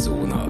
Zóna.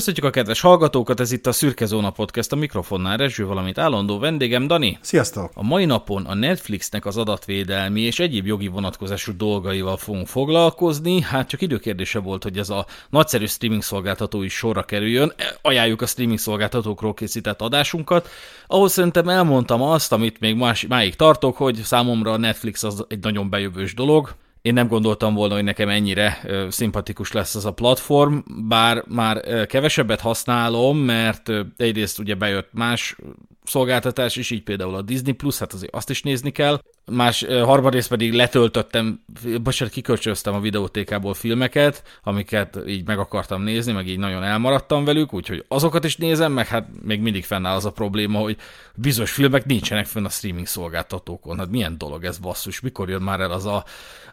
Köszönjük a kedves hallgatókat, ez itt a Szürke Zóna Podcast, a mikrofonnál Rezső, valamint állandó vendégem Dani. Sziasztok! A mai napon a Netflixnek az adatvédelmi és egyéb jogi vonatkozású dolgaival fogunk foglalkozni. Hát csak időkérdése volt, hogy ez a nagyszerű streaming szolgáltató is sorra kerüljön. Ajánljuk a streaming szolgáltatókról készített adásunkat, ahol szerintem elmondtam azt, amit még más, máig tartok, hogy számomra a Netflix az egy nagyon bejövős dolog én nem gondoltam volna, hogy nekem ennyire szimpatikus lesz az a platform, bár már kevesebbet használom, mert egyrészt ugye bejött más szolgáltatás is, így például a Disney Plus, hát azért azt is nézni kell. Más harmadrészt pedig letöltöttem, bocsánat, kikölcsöztem a videótékából filmeket, amiket így meg akartam nézni, meg így nagyon elmaradtam velük, úgyhogy azokat is nézem, meg hát még mindig fennáll az a probléma, hogy bizonyos filmek nincsenek fönn a streaming szolgáltatókon. Hát milyen dolog ez basszus, mikor jön már el az a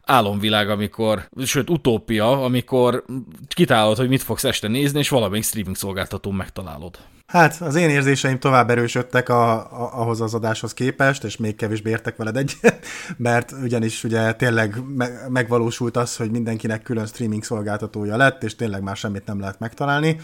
álomvilág, amikor, sőt utópia, amikor kitálod, hogy mit fogsz este nézni, és valamelyik streaming szolgáltatón megtalálod. Hát az én érzéseim tovább erősödtek a, a, ahhoz az adáshoz képest, és még kevésbé értek veled egyet, mert ugyanis ugye tényleg me, megvalósult az, hogy mindenkinek külön streaming szolgáltatója lett, és tényleg már semmit nem lehet megtalálni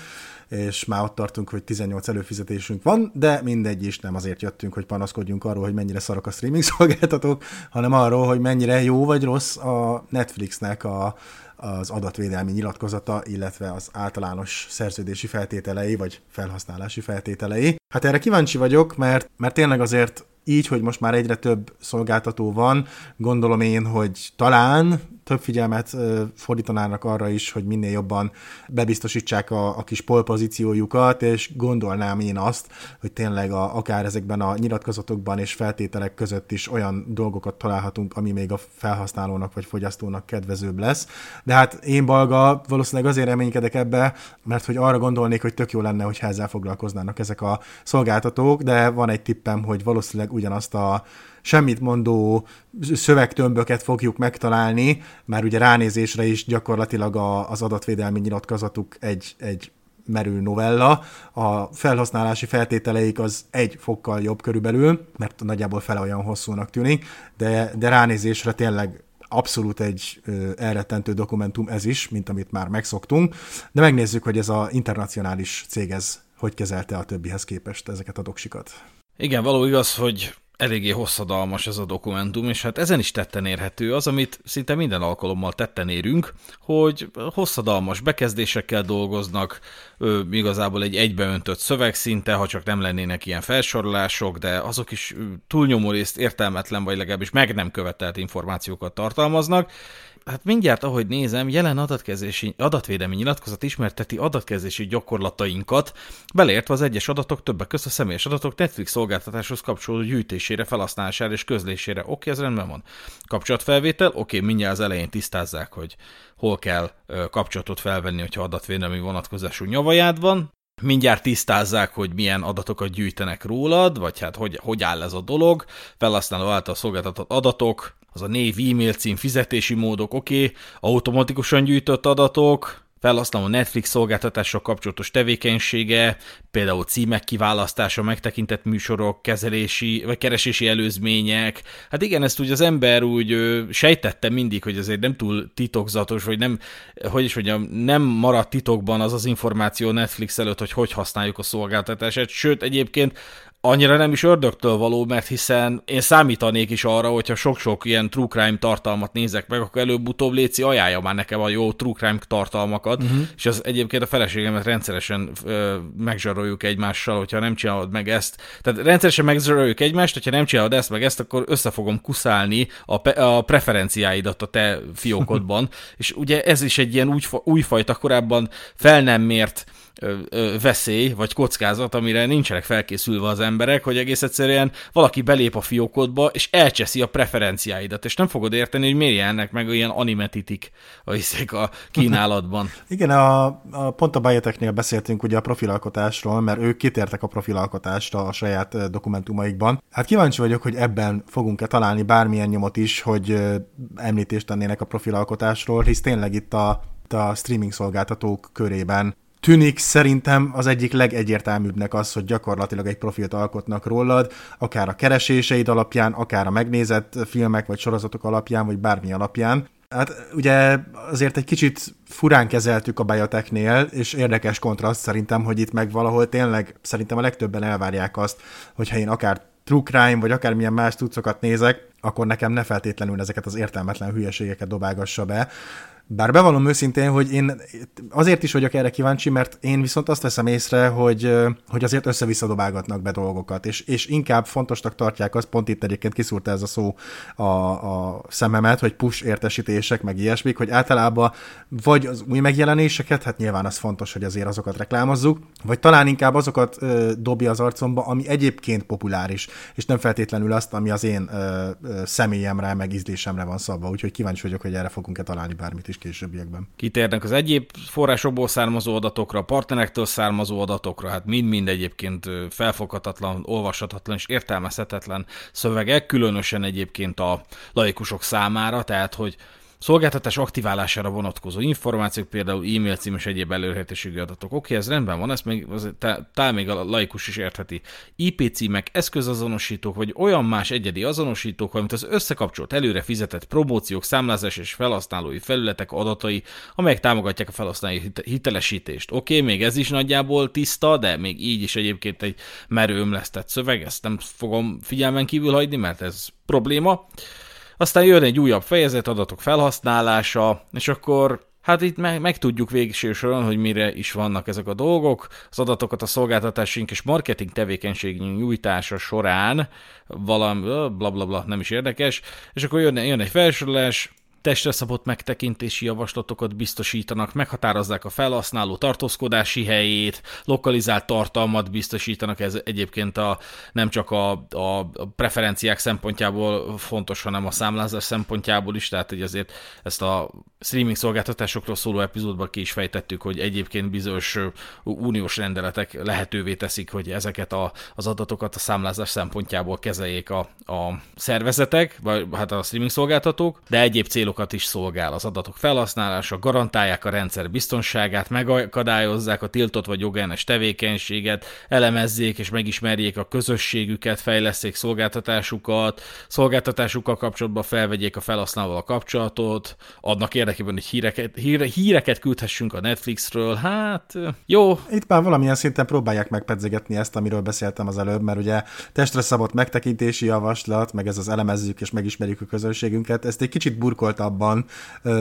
és már ott tartunk, hogy 18 előfizetésünk van, de mindegy is, nem azért jöttünk, hogy panaszkodjunk arról, hogy mennyire szarok a streaming szolgáltatók, hanem arról, hogy mennyire jó vagy rossz a Netflixnek a, az adatvédelmi nyilatkozata, illetve az általános szerződési feltételei, vagy felhasználási feltételei. Hát erre kíváncsi vagyok, mert, mert tényleg azért így, hogy most már egyre több szolgáltató van, gondolom én, hogy talán több figyelmet fordítanának arra is, hogy minél jobban bebiztosítsák a, a kis polpozíciójukat, és gondolnám én azt, hogy tényleg a, akár ezekben a nyilatkozatokban és feltételek között is olyan dolgokat találhatunk, ami még a felhasználónak vagy fogyasztónak kedvezőbb lesz. De hát én balga valószínűleg azért reménykedek ebbe, mert hogy arra gondolnék, hogy tök jó lenne, hogyha ezzel foglalkoznának ezek a szolgáltatók, de van egy tippem, hogy valószínűleg ugyanazt a semmit mondó szövegtömböket fogjuk megtalálni, már ugye ránézésre is gyakorlatilag a, az adatvédelmi nyilatkozatuk egy, egy merül novella. A felhasználási feltételeik az egy fokkal jobb körülbelül, mert nagyjából fele olyan hosszúnak tűnik, de, de ránézésre tényleg abszolút egy elrettentő dokumentum ez is, mint amit már megszoktunk, de megnézzük, hogy ez a internacionális cég ez hogy kezelte a többihez képest ezeket a doksikat. Igen, való igaz, hogy eléggé hosszadalmas ez a dokumentum, és hát ezen is tetten érhető az, amit szinte minden alkalommal tetten érünk, hogy hosszadalmas bekezdésekkel dolgoznak, ö, igazából egy egybeöntött szöveg szinte, ha csak nem lennének ilyen felsorolások, de azok is túlnyomó részt értelmetlen, vagy legalábbis meg nem követelt információkat tartalmaznak, hát mindjárt, ahogy nézem, jelen adatkezési, adatvédelmi nyilatkozat ismerteti adatkezési gyakorlatainkat, beleértve az egyes adatok, többek között a személyes adatok Netflix szolgáltatáshoz kapcsolódó gyűjtésére, felhasználására és közlésére. Oké, ez rendben van. Kapcsolatfelvétel, oké, okay, mindjárt az elején tisztázzák, hogy hol kell kapcsolatot felvenni, hogyha adatvédelmi vonatkozású nyavajád van, mindjárt tisztázzák, hogy milyen adatokat gyűjtenek rólad, vagy hát hogy, hogy áll ez a dolog, felhasználó által szolgáltatott adatok, az a név, e-mail cím, fizetési módok, oké, okay, automatikusan gyűjtött adatok, felhasználó Netflix szolgáltatásra kapcsolatos tevékenysége, például címek kiválasztása, megtekintett műsorok, kezelési vagy keresési előzmények. Hát igen, ezt úgy az ember úgy ö, sejtette mindig, hogy azért nem túl titokzatos, vagy nem, hogy is mondjam, nem maradt titokban az az információ Netflix előtt, hogy hogy használjuk a szolgáltatását, sőt egyébként annyira nem is ördögtől való, mert hiszen én számítanék is arra, hogyha sok-sok ilyen true crime tartalmat nézek meg, akkor előbb-utóbb Léci ajánlja már nekem a jó true crime tartalmakat, uh-huh. és az egyébként a feleségemet rendszeresen ö, megzsaroljuk egymással, hogyha nem csinálod meg ezt. Tehát rendszeresen megzsaroljuk egymást, hogyha nem csinálod ezt meg ezt, akkor össze fogom kuszálni a, pe- a preferenciáidat a te fiókodban, és ugye ez is egy ilyen új, újfajta korábban fel nem mért veszély vagy kockázat, amire nincsenek felkészülve az emberek, hogy egész egyszerűen valaki belép a fiókodba, és elcseszi a preferenciáidat, és nem fogod érteni, hogy miért jelennek meg ilyen animetitik a, a kínálatban. Igen, a, a, pont a Bioteknél beszéltünk ugye a profilalkotásról, mert ők kitértek a profilalkotásra a saját dokumentumaikban. Hát kíváncsi vagyok, hogy ebben fogunk-e találni bármilyen nyomot is, hogy említést tennének a profilalkotásról, hisz tényleg itt a, a streaming szolgáltatók körében tűnik szerintem az egyik legegyértelműbbnek az, hogy gyakorlatilag egy profilt alkotnak rólad, akár a kereséseid alapján, akár a megnézett filmek vagy sorozatok alapján, vagy bármi alapján. Hát ugye azért egy kicsit furán kezeltük a Biotechnél, és érdekes kontraszt szerintem, hogy itt meg valahol tényleg szerintem a legtöbben elvárják azt, hogyha én akár true crime, vagy akármilyen más tudszokat nézek, akkor nekem ne feltétlenül ezeket az értelmetlen hülyeségeket dobálgassa be, bár bevallom őszintén, hogy én azért is vagyok erre kíváncsi, mert én viszont azt veszem észre, hogy, hogy azért össze-vissza be dolgokat, és, és inkább fontosnak tartják azt, pont itt egyébként kiszúrta ez a szó a, a szememet, hogy push értesítések, meg ilyesmik, hogy általában vagy az új megjelenéseket, hát nyilván az fontos, hogy azért azokat reklámozzuk, vagy talán inkább azokat ö, dobja az arcomba, ami egyébként populáris, és nem feltétlenül azt, ami az én ö, ö, személyemre, meg ízlésemre van szabva, úgyhogy kíváncsi vagyok, hogy erre fogunk-e találni bármit is későbbiekben. Kitérnek az egyéb forrásokból származó adatokra, partnerektől származó adatokra, hát mind-mind egyébként felfoghatatlan, olvashatatlan és értelmezhetetlen szövegek, különösen egyébként a laikusok számára, tehát hogy Szolgáltatás aktiválására vonatkozó információk, például e-mail cím és egyéb elérhetőségi adatok. Oké, ez rendben van, ezt még, az, talán még a laikus is értheti. IP címek, eszközazonosítók, vagy olyan más egyedi azonosítók, valamint az összekapcsolt előre fizetett promóciók, számlázás és felhasználói felületek adatai, amelyek támogatják a felhasználói hitelesítést. Oké, még ez is nagyjából tiszta, de még így is egyébként egy merő ömlesztett szöveg, ezt nem fogom figyelmen kívül hagyni, mert ez probléma. Aztán jön egy újabb fejezet, adatok felhasználása, és akkor hát itt meg, tudjuk végső soron, hogy mire is vannak ezek a dolgok. Az adatokat a szolgáltatásunk és marketing tevékenység nyújtása során valami, bla bla bla, nem is érdekes, és akkor jön, jön egy felsorolás, testre szabott megtekintési javaslatokat biztosítanak, meghatározzák a felhasználó tartózkodási helyét, lokalizált tartalmat biztosítanak, ez egyébként a, nem csak a, a preferenciák szempontjából fontos, hanem a számlázás szempontjából is, tehát hogy azért ezt a streaming szolgáltatásokról szóló epizódban ki is fejtettük, hogy egyébként bizonyos uniós rendeletek lehetővé teszik, hogy ezeket a, az adatokat a számlázás szempontjából kezeljék a, a szervezetek, vagy hát a streaming szolgáltatók, de egyéb célok célokat is szolgál. Az adatok felhasználása, garantálják a rendszer biztonságát, megakadályozzák a tiltott vagy jogellenes tevékenységet, elemezzék és megismerjék a közösségüket, fejleszték szolgáltatásukat, szolgáltatásukkal kapcsolatban felvegyék a felhasználóval a kapcsolatot, adnak érdekében, hogy híreket, híre, híreket küldhessünk a Netflixről. Hát, jó. Itt már valamilyen szinten próbálják megpedzegetni ezt, amiről beszéltem az előbb, mert ugye testre szabott megtekintési javaslat, meg ez az elemezzük és megismerjük a közönségünket, ezt egy kicsit burkolt abban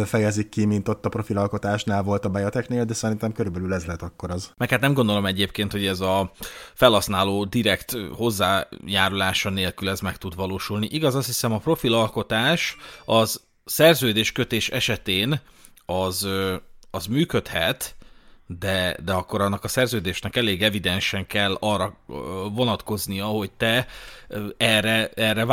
fejezik ki, mint ott a profilalkotásnál volt a Biotechnél, de szerintem körülbelül ez lett akkor az. Meg hát nem gondolom egyébként, hogy ez a felhasználó direkt hozzájárulása nélkül ez meg tud valósulni. Igaz, azt hiszem a profilalkotás az szerződéskötés esetén az, az működhet, de, de akkor annak a szerződésnek elég evidensen kell arra vonatkoznia, hogy te erre, erre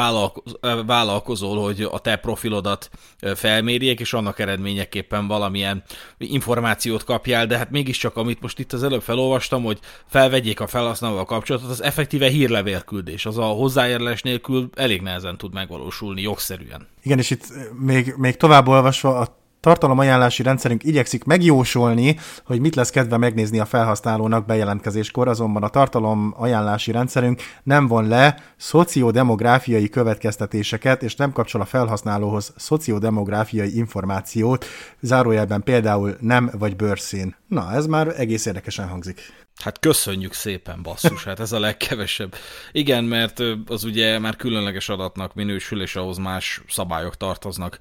vállalkozol, hogy a te profilodat felmérjék, és annak eredményeképpen valamilyen információt kapjál, de hát mégiscsak, amit most itt az előbb felolvastam, hogy felvegyék a felhasználóval kapcsolatot, az effektíve hírlevélküldés, az a hozzájárulás nélkül elég nehezen tud megvalósulni jogszerűen. Igen, és itt még, még tovább olvasva a tartalomajánlási rendszerünk igyekszik megjósolni, hogy mit lesz kedve megnézni a felhasználónak bejelentkezéskor, azonban a tartalom ajánlási rendszerünk nem von le szociodemográfiai következtetéseket, és nem kapcsol a felhasználóhoz szociodemográfiai információt, zárójelben például nem vagy bőrszín. Na, ez már egész érdekesen hangzik. Hát köszönjük szépen, basszus, hát ez a legkevesebb. Igen, mert az ugye már különleges adatnak minősül, és ahhoz más szabályok tartoznak.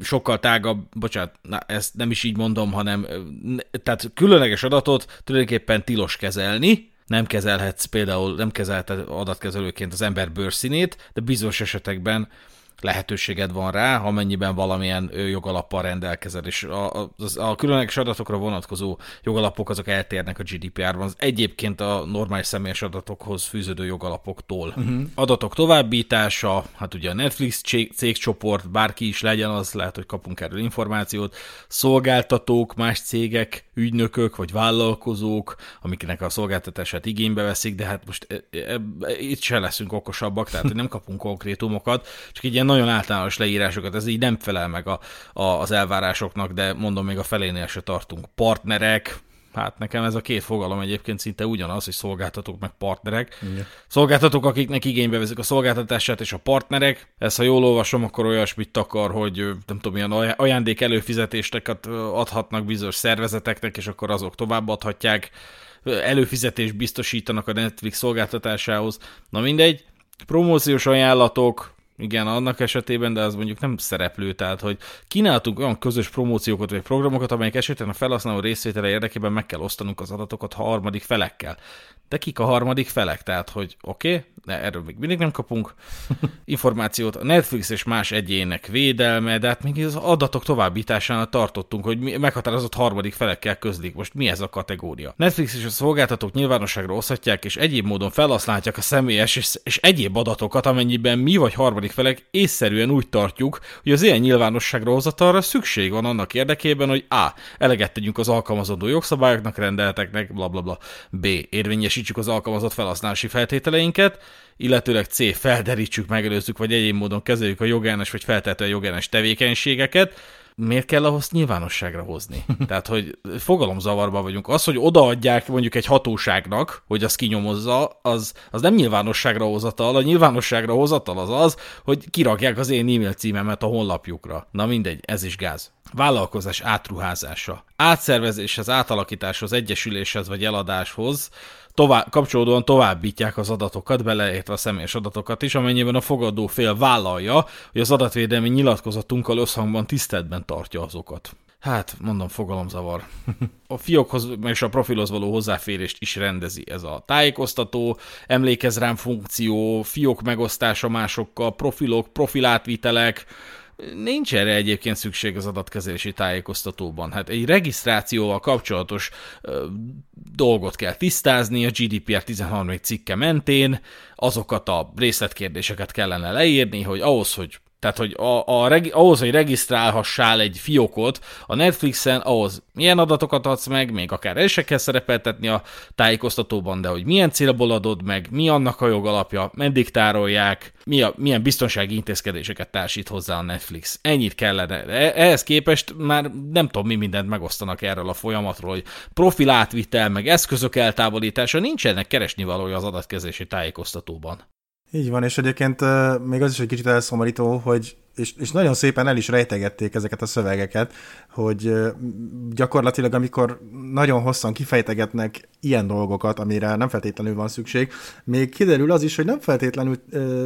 Sokkal tágabb, bocsánat, na, ezt nem is így mondom, hanem tehát különleges adatot tulajdonképpen tilos kezelni, nem kezelhetsz például, nem kezelheted adatkezelőként az ember bőrszínét, de bizonyos esetekben lehetőséged van rá, amennyiben valamilyen jogalappal rendelkezel, és a, a, a különleges adatokra vonatkozó jogalapok azok eltérnek a GDPR-ban, az egyébként a normális személyes adatokhoz fűződő jogalapoktól. Uh-huh. Adatok továbbítása, hát ugye a Netflix cégcsoport, bárki is legyen, az lehet, hogy kapunk erről információt, szolgáltatók, más cégek, ügynökök vagy vállalkozók, amiknek a szolgáltatását igénybe veszik, de hát most e, e, e, itt se leszünk okosabbak, tehát nem kapunk konkrétumokat, csak egy ilyen nagyon általános leírásokat, ez így nem felel meg a, a, az elvárásoknak, de mondom, még a felénél se tartunk. Partnerek, Hát nekem ez a két fogalom egyébként szinte ugyanaz, hogy szolgáltatók meg partnerek. Igen. Szolgáltatók, akiknek igénybe veszik a szolgáltatását, és a partnerek. Ezt ha jól olvasom, akkor olyasmit akar, hogy nem tudom, milyen ajándék előfizetéseket adhatnak bizonyos szervezeteknek, és akkor azok továbbadhatják. Előfizetést biztosítanak a Netflix szolgáltatásához. Na mindegy, promóciós ajánlatok, igen, annak esetében, de az mondjuk nem szereplő, tehát hogy kínáltunk olyan közös promóciókat vagy programokat, amelyek esetén a felhasználó részvétele érdekében meg kell osztanunk az adatokat harmadik felekkel. De kik a harmadik felek? Tehát, hogy oké, okay, de erről még mindig nem kapunk információt. A Netflix és más egyének védelme, de hát még az adatok továbbításánál tartottunk, hogy meghatározott harmadik felekkel közlik. Most mi ez a kategória? Netflix és a szolgáltatók nyilvánosságra oszthatják, és egyéb módon felhasználhatják a személyes és, és egyéb adatokat, amennyiben mi vagy harmadik felek észszerűen úgy tartjuk, hogy az ilyen nyilvánosságra hozatalra szükség van annak érdekében, hogy A. eleget tegyünk az alkalmazandó jogszabályoknak, rendeleteknek, bla bla bla. B. érvényesítsük az alkalmazott felhasználási feltételeinket, illetőleg C. felderítsük, megelőzzük, vagy egyéb módon kezeljük a jogellenes vagy feltétlenül jogellenes tevékenységeket, miért kell ahhoz nyilvánosságra hozni? Tehát, hogy fogalomzavarban vagyunk. Az, hogy odaadják mondjuk egy hatóságnak, hogy az kinyomozza, az, az nem nyilvánosságra hozatal. A nyilvánosságra hozatal az az, hogy kirakják az én e-mail címemet a honlapjukra. Na mindegy, ez is gáz. Vállalkozás átruházása. Átszervezéshez, átalakításhoz, egyesüléshez vagy eladáshoz tovább, kapcsolódóan továbbítják az adatokat, beleértve a személyes adatokat is, amennyiben a fogadó fél vállalja, hogy az adatvédelmi nyilatkozatunkkal összhangban tiszteletben tartja azokat. Hát, mondom, fogalomzavar. A fiókhoz és a profilhoz való hozzáférést is rendezi ez a tájékoztató, emlékez rám funkció, fiók megosztása másokkal, profilok, profilátvitelek, Nincs erre egyébként szükség az adatkezelési tájékoztatóban. Hát egy regisztrációval kapcsolatos ö, dolgot kell tisztázni a GDPR 13. cikke mentén, azokat a részletkérdéseket kellene leírni, hogy ahhoz, hogy tehát, hogy a, a, regi, ahhoz, hogy regisztrálhassál egy fiókot a Netflixen, ahhoz milyen adatokat adsz meg, még akár el se kell szerepeltetni a tájékoztatóban, de hogy milyen célból adod meg, mi annak a jogalapja, meddig tárolják, mi a, milyen biztonsági intézkedéseket társít hozzá a Netflix. Ennyit kellene. E, ehhez képest már nem tudom, mi mindent megosztanak erről a folyamatról, hogy profil meg eszközök eltávolítása, nincsenek keresni valója az adatkezési tájékoztatóban. Így van, és egyébként még az is egy kicsit elszomorító, hogy és, és nagyon szépen el is rejtegették ezeket a szövegeket, hogy gyakorlatilag amikor nagyon hosszan kifejtegetnek ilyen dolgokat, amire nem feltétlenül van szükség, még kiderül az is, hogy nem feltétlenül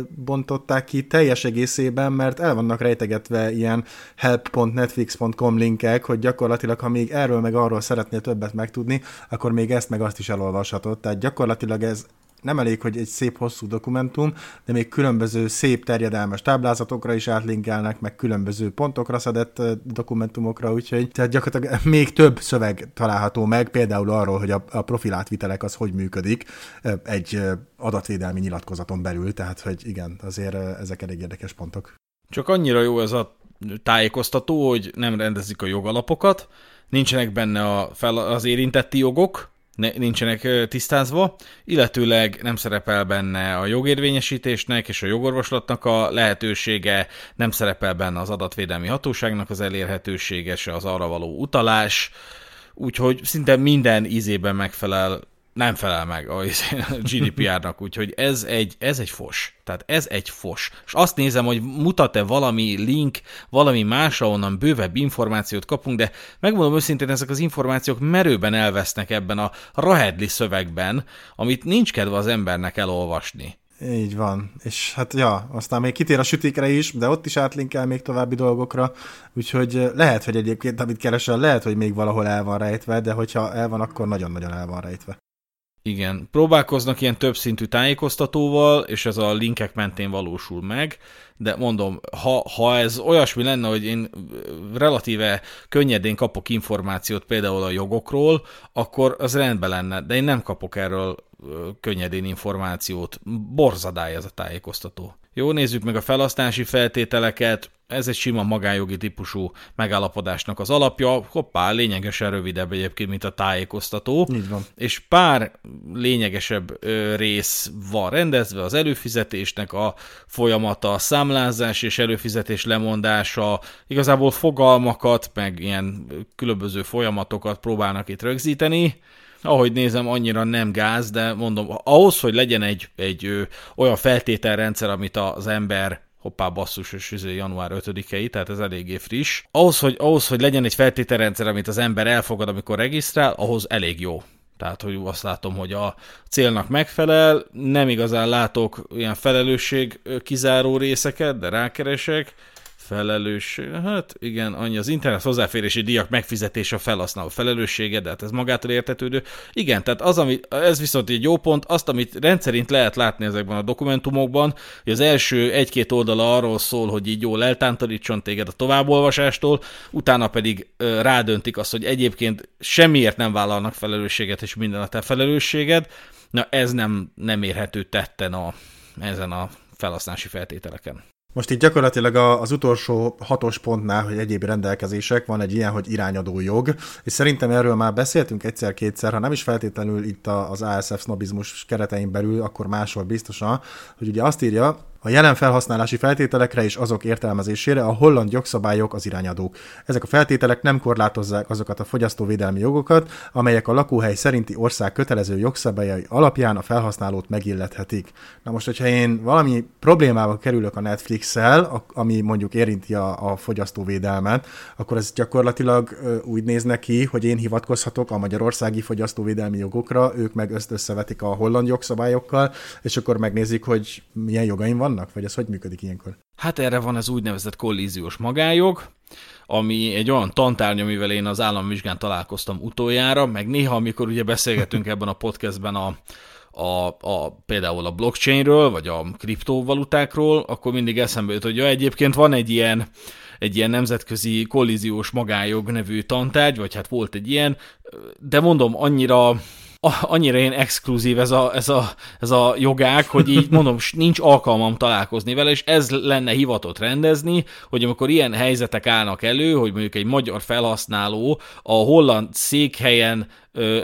bontották ki teljes egészében, mert el vannak rejtegetve ilyen help.netflix.com linkek, hogy gyakorlatilag, ha még erről meg arról szeretnél többet megtudni, akkor még ezt meg azt is elolvashatod. Tehát gyakorlatilag ez nem elég, hogy egy szép hosszú dokumentum, de még különböző szép terjedelmes táblázatokra is átlinkelnek, meg különböző pontokra szedett dokumentumokra, úgyhogy tehát gyakorlatilag még több szöveg található meg, például arról, hogy a, a profilátvitelek az hogy működik egy adatvédelmi nyilatkozaton belül, tehát hogy igen, azért ezek elég érdekes pontok. Csak annyira jó ez a tájékoztató, hogy nem rendezik a jogalapokat, nincsenek benne a fel, az érintetti jogok, nincsenek tisztázva, illetőleg nem szerepel benne a jogérvényesítésnek és a jogorvoslatnak a lehetősége, nem szerepel benne az adatvédelmi hatóságnak az elérhetősége, se az arra való utalás, úgyhogy szinte minden ízében megfelel nem felel meg a GDPR-nak, úgyhogy ez egy, ez egy fos. Tehát ez egy fos. És azt nézem, hogy mutat-e valami link, valami más, ahonnan bővebb információt kapunk, de megmondom őszintén, ezek az információk merőben elvesznek ebben a rahedli szövegben, amit nincs kedve az embernek elolvasni. Így van. És hát ja, aztán még kitér a sütikre is, de ott is átlinkel még további dolgokra, úgyhogy lehet, hogy egyébként, amit keresel, lehet, hogy még valahol el van rejtve, de hogyha el van, akkor nagyon-nagyon el van rejtve. Igen, próbálkoznak ilyen többszintű tájékoztatóval, és ez a linkek mentén valósul meg, de mondom, ha, ha ez olyasmi lenne, hogy én relatíve könnyedén kapok információt például a jogokról, akkor az rendben lenne, de én nem kapok erről könnyedén információt. Borzadály ez a tájékoztató. Jó, nézzük meg a felhasználási feltételeket. Ez egy sima magánjogi típusú megállapodásnak az alapja, hoppá, lényegesen rövidebb egyébként, mint a tájékoztató. Így van. És pár lényegesebb rész van rendezve, az előfizetésnek a folyamata, a számlázás és előfizetés lemondása, igazából fogalmakat, meg ilyen különböző folyamatokat próbálnak itt rögzíteni, ahogy nézem, annyira nem gáz, de mondom, ahhoz, hogy legyen egy, egy ö, olyan feltételrendszer, amit az ember hoppá basszus, és ez január 5-i, tehát ez eléggé friss. Ahhoz hogy, ahhoz, hogy legyen egy feltételrendszer, amit az ember elfogad, amikor regisztrál, ahhoz elég jó. Tehát, hogy azt látom, hogy a célnak megfelel, nem igazán látok ilyen felelősség kizáró részeket, de rákeresek, felelős, hát igen, annyi az internet hozzáférési díjak megfizetése a felhasználó felelőssége, de hát ez magától értetődő. Igen, tehát az, ami, ez viszont egy jó pont, azt, amit rendszerint lehet látni ezekben a dokumentumokban, hogy az első egy-két oldala arról szól, hogy így jól eltántorítson téged a továbbolvasástól, utána pedig rádöntik azt, hogy egyébként semmiért nem vállalnak felelősséget, és minden a te felelősséged. Na ez nem, nem érhető tetten a, ezen a felhasználási feltételeken. Most itt gyakorlatilag az utolsó hatos pontnál, hogy egyéb rendelkezések, van egy ilyen, hogy irányadó jog, és szerintem erről már beszéltünk egyszer-kétszer, ha nem is feltétlenül itt az ASF sznobizmus keretein belül, akkor máshol biztosan, hogy ugye azt írja, a jelen felhasználási feltételekre és azok értelmezésére a holland jogszabályok az irányadók. Ezek a feltételek nem korlátozzák azokat a fogyasztóvédelmi jogokat, amelyek a lakóhely szerinti ország kötelező jogszabályai alapján a felhasználót megillethetik. Na most, hogyha én valami problémába kerülök a Netflix-el, ami mondjuk érinti a, a fogyasztóvédelmet, akkor ez gyakorlatilag úgy néz neki, hogy én hivatkozhatok a magyarországi fogyasztóvédelmi jogokra, ők meg összevetik a holland jogszabályokkal, és akkor megnézik, hogy milyen jogaim vannak vannak, vagy ez hogy működik ilyenkor? Hát erre van az úgynevezett kollíziós magájog, ami egy olyan tantárgy, amivel én az államvizsgán találkoztam utoljára, meg néha, amikor ugye beszélgetünk ebben a podcastben a, a, a, például a blockchainről, vagy a kriptovalutákról, akkor mindig eszembe jut, hogy ja, egyébként van egy ilyen, egy ilyen nemzetközi kollíziós magájog nevű tantárgy, vagy hát volt egy ilyen, de mondom, annyira annyira én exkluzív ez a, ez, a, ez a jogák, hogy így mondom, nincs alkalmam találkozni vele, és ez lenne hivatott rendezni, hogy amikor ilyen helyzetek állnak elő, hogy mondjuk egy magyar felhasználó a holland székhelyen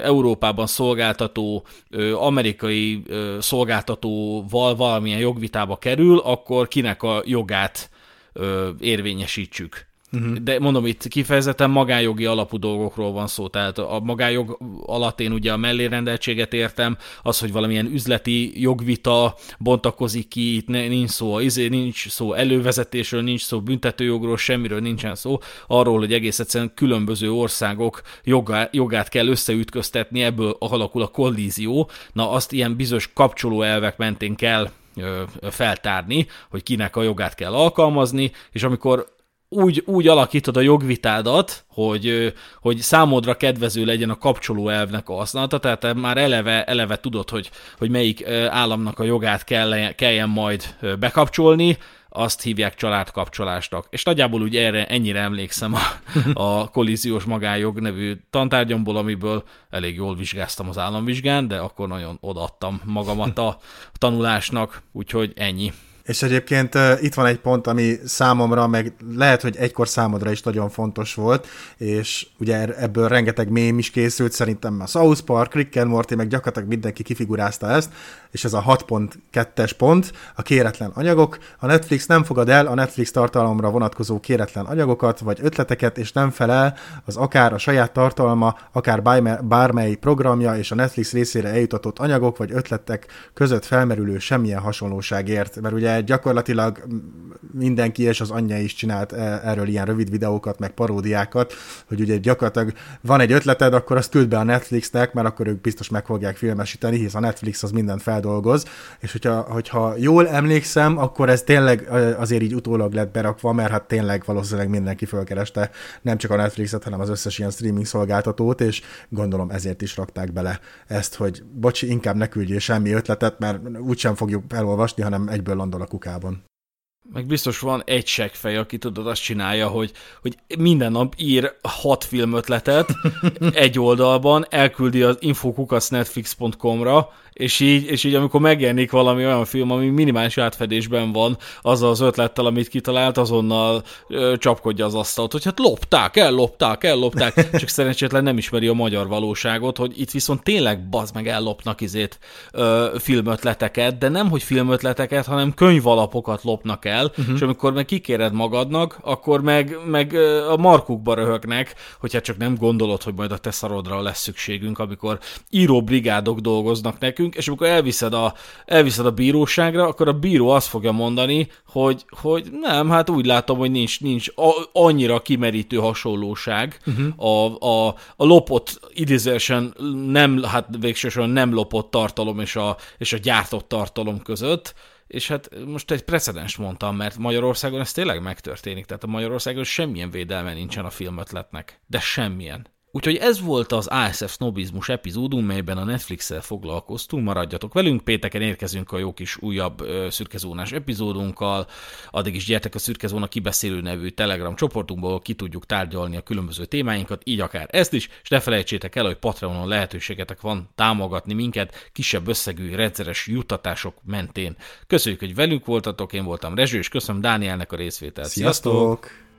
Európában szolgáltató amerikai szolgáltatóval valamilyen jogvitába kerül, akkor kinek a jogát érvényesítsük. Uh-huh. De mondom, itt kifejezetten magánjogi alapú dolgokról van szó, tehát a magánjog alatt én ugye a mellérendeltséget értem, az, hogy valamilyen üzleti jogvita bontakozik ki, itt nincs szó, izé, nincs szó elővezetésről, nincs szó büntetőjogról, semmiről nincsen szó, arról, hogy egész egyszerűen különböző országok jogá, jogát kell összeütköztetni, ebből alakul a kollízió, na azt ilyen bizonyos kapcsoló elvek mentén kell feltárni, hogy kinek a jogát kell alkalmazni, és amikor úgy, úgy alakítod a jogvitádat, hogy, hogy számodra kedvező legyen a kapcsoló elvnek a használata, tehát te már eleve, eleve tudod, hogy, hogy melyik államnak a jogát kell, kelljen majd bekapcsolni, azt hívják családkapcsolásnak. És nagyjából úgy erre ennyire emlékszem a, a kollíziós magájog nevű tantárgyamból, amiből elég jól vizsgáztam az államvizsgán, de akkor nagyon odaadtam magamat a tanulásnak, úgyhogy ennyi. És egyébként uh, itt van egy pont, ami számomra, meg lehet, hogy egykor számodra is nagyon fontos volt, és ugye ebből rengeteg mém is készült, szerintem a South Park, Rick and Morty, meg gyakorlatilag mindenki kifigurázta ezt, és ez a 6.2-es pont, a kéretlen anyagok. A Netflix nem fogad el a Netflix tartalomra vonatkozó kéretlen anyagokat, vagy ötleteket, és nem felel az akár a saját tartalma, akár bármely programja és a Netflix részére eljutatott anyagok, vagy ötletek között felmerülő semmilyen hasonlóságért, mert ugye gyakorlatilag mindenki és az anyja is csinált e, erről ilyen rövid videókat, meg paródiákat, hogy ugye gyakorlatilag van egy ötleted, akkor azt küld be a Netflixnek, mert akkor ők biztos meg fogják filmesíteni, hisz a Netflix az mindent feldolgoz, és hogyha, hogyha jól emlékszem, akkor ez tényleg azért így utólag lett berakva, mert hát tényleg valószínűleg mindenki fölkereste nem csak a Netflixet, hanem az összes ilyen streaming szolgáltatót, és gondolom ezért is rakták bele ezt, hogy bocsi, inkább ne küldjél semmi ötletet, mert úgysem fogjuk elolvasni, hanem egyből landol a kukában. Meg biztos van egy seggfej, aki tudod, azt csinálja, hogy, hogy minden nap ír hat filmötletet egy oldalban, elküldi az infokukacnetflix.com-ra, és így, és így amikor megjelenik valami olyan film, ami minimális átfedésben van azzal az ötlettel, amit kitalált, azonnal ö, csapkodja az asztalt, hogy hát lopták, ellopták, ellopták, csak szerencsétlen nem ismeri a magyar valóságot, hogy itt viszont tényleg bazd meg ellopnak izét ö, filmötleteket, de nem hogy filmötleteket, hanem könyvalapokat lopnak el, uh-huh. és amikor meg kikéred magadnak, akkor meg, meg a markukba röhögnek, hogyha csak nem gondolod, hogy majd a te szarodra lesz szükségünk, amikor íróbrigádok dolgoznak nekünk, nekünk, és amikor elviszed a, elviszed a bíróságra, akkor a bíró azt fogja mondani, hogy, hogy nem, hát úgy látom, hogy nincs, nincs annyira kimerítő hasonlóság uh-huh. a, a, a lopott, idézősen nem, hát végsősorban nem lopott tartalom és a, és a gyártott tartalom között, és hát most egy precedens mondtam, mert Magyarországon ez tényleg megtörténik, tehát a Magyarországon semmilyen védelme nincsen a filmötletnek, de semmilyen. Úgyhogy ez volt az ASF Snobizmus epizódunk, melyben a Netflix-el foglalkoztunk. Maradjatok velünk, pénteken érkezünk a jó kis újabb szürkezónás epizódunkkal. Addig is gyertek a szürkezóna kibeszélő nevű Telegram csoportunkból, ki tudjuk tárgyalni a különböző témáinkat, így akár ezt is, és ne felejtsétek el, hogy Patreonon lehetőségetek van támogatni minket kisebb összegű rendszeres juttatások mentén. Köszönjük, hogy velünk voltatok, én voltam Rezső, és köszönöm Dánielnek a részvételt. Sziasztok! Sziasztok!